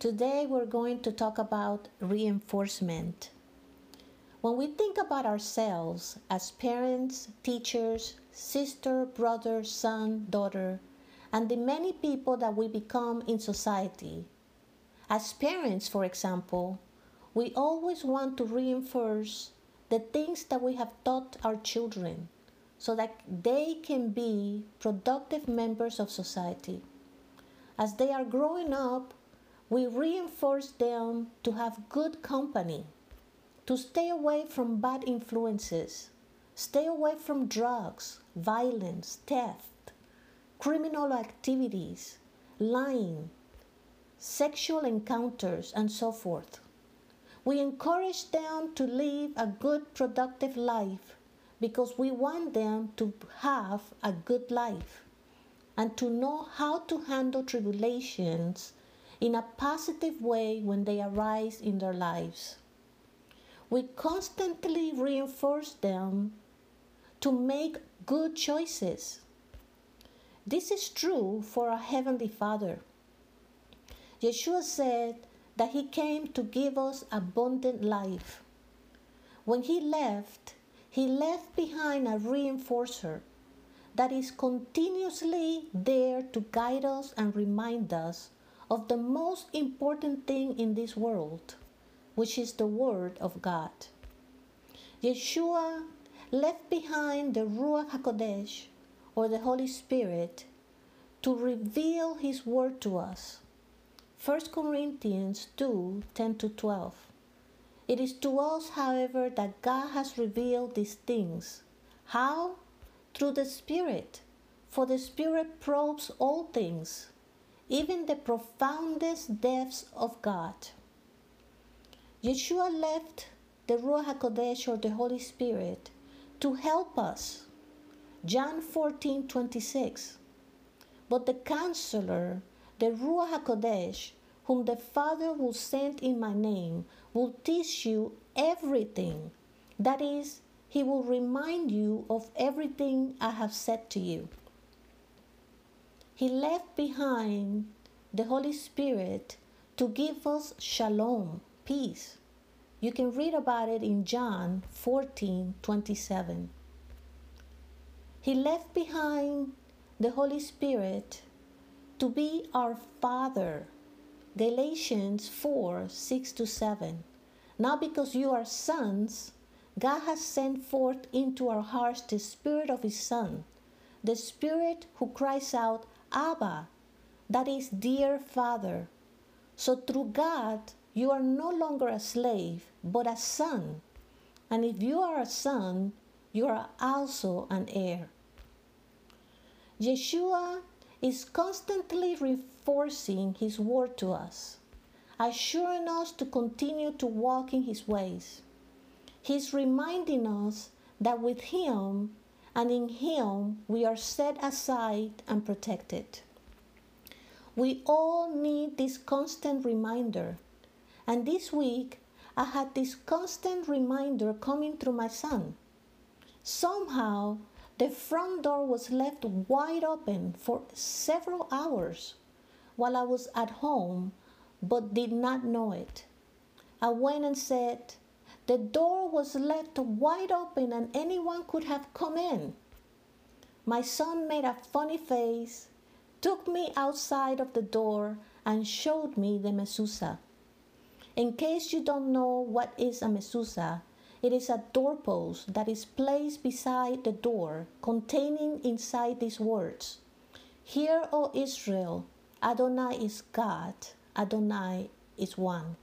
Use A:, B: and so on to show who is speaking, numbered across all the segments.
A: Today we're going to talk about reinforcement. When we think about ourselves as parents, teachers, sister, brother, son, daughter, and the many people that we become in society, as parents, for example, we always want to reinforce the things that we have taught our children so that they can be productive members of society. As they are growing up, we reinforce them to have good company, to stay away from bad influences, stay away from drugs, violence, theft, criminal activities, lying, sexual encounters, and so forth. We encourage them to live a good, productive life because we want them to have a good life and to know how to handle tribulations in a positive way when they arise in their lives. We constantly reinforce them to make good choices. This is true for our Heavenly Father. Yeshua said that He came to give us abundant life. When He left, He left behind a reinforcer that is continuously there to guide us and remind us of the most important thing in this world, which is the Word of God. Yeshua left behind the Ruach HaKodesh, or the Holy Spirit, to reveal His Word to us. 1 Corinthians 2 10 to 12. It is to us, however, that God has revealed these things. How? through the Spirit. For the Spirit probes all things, even the profoundest depths of God. Yeshua left the Ruach HaKodesh or the Holy Spirit to help us. John 14 26. But the counselor, the Ruach HaKodesh, whom the Father will send in my name, will teach you everything. That is, he will remind you of everything I have said to you. He left behind the Holy Spirit to give us shalom, peace. You can read about it in John 14 27. He left behind the Holy Spirit to be our Father. Galatians 4 6 to 7. Now, because you are sons, God has sent forth into our hearts the Spirit of His Son, the Spirit who cries out, Abba, that is, dear Father. So through God, you are no longer a slave, but a son. And if you are a son, you are also an heir. Yeshua is constantly reinforcing His word to us, assuring us to continue to walk in His ways. He's reminding us that with Him and in Him we are set aside and protected. We all need this constant reminder. And this week, I had this constant reminder coming through my son. Somehow, the front door was left wide open for several hours while I was at home but did not know it. I went and said, the door was left wide open and anyone could have come in. My son made a funny face, took me outside of the door, and showed me the mezuzah. In case you don't know what is a mezuzah, it is a doorpost that is placed beside the door, containing inside these words Hear, O Israel, Adonai is God, Adonai is one.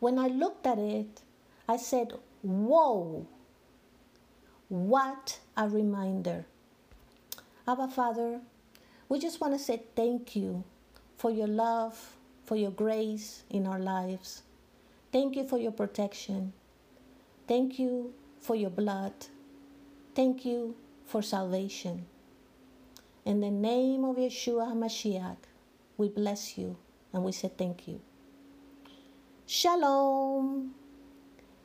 A: When I looked at it, I said, Whoa! What a reminder. Abba Father, we just want to say thank you for your love, for your grace in our lives. Thank you for your protection. Thank you for your blood. Thank you for salvation. In the name of Yeshua HaMashiach, we bless you and we say thank you. Shalom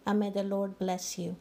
A: and may the Lord bless you.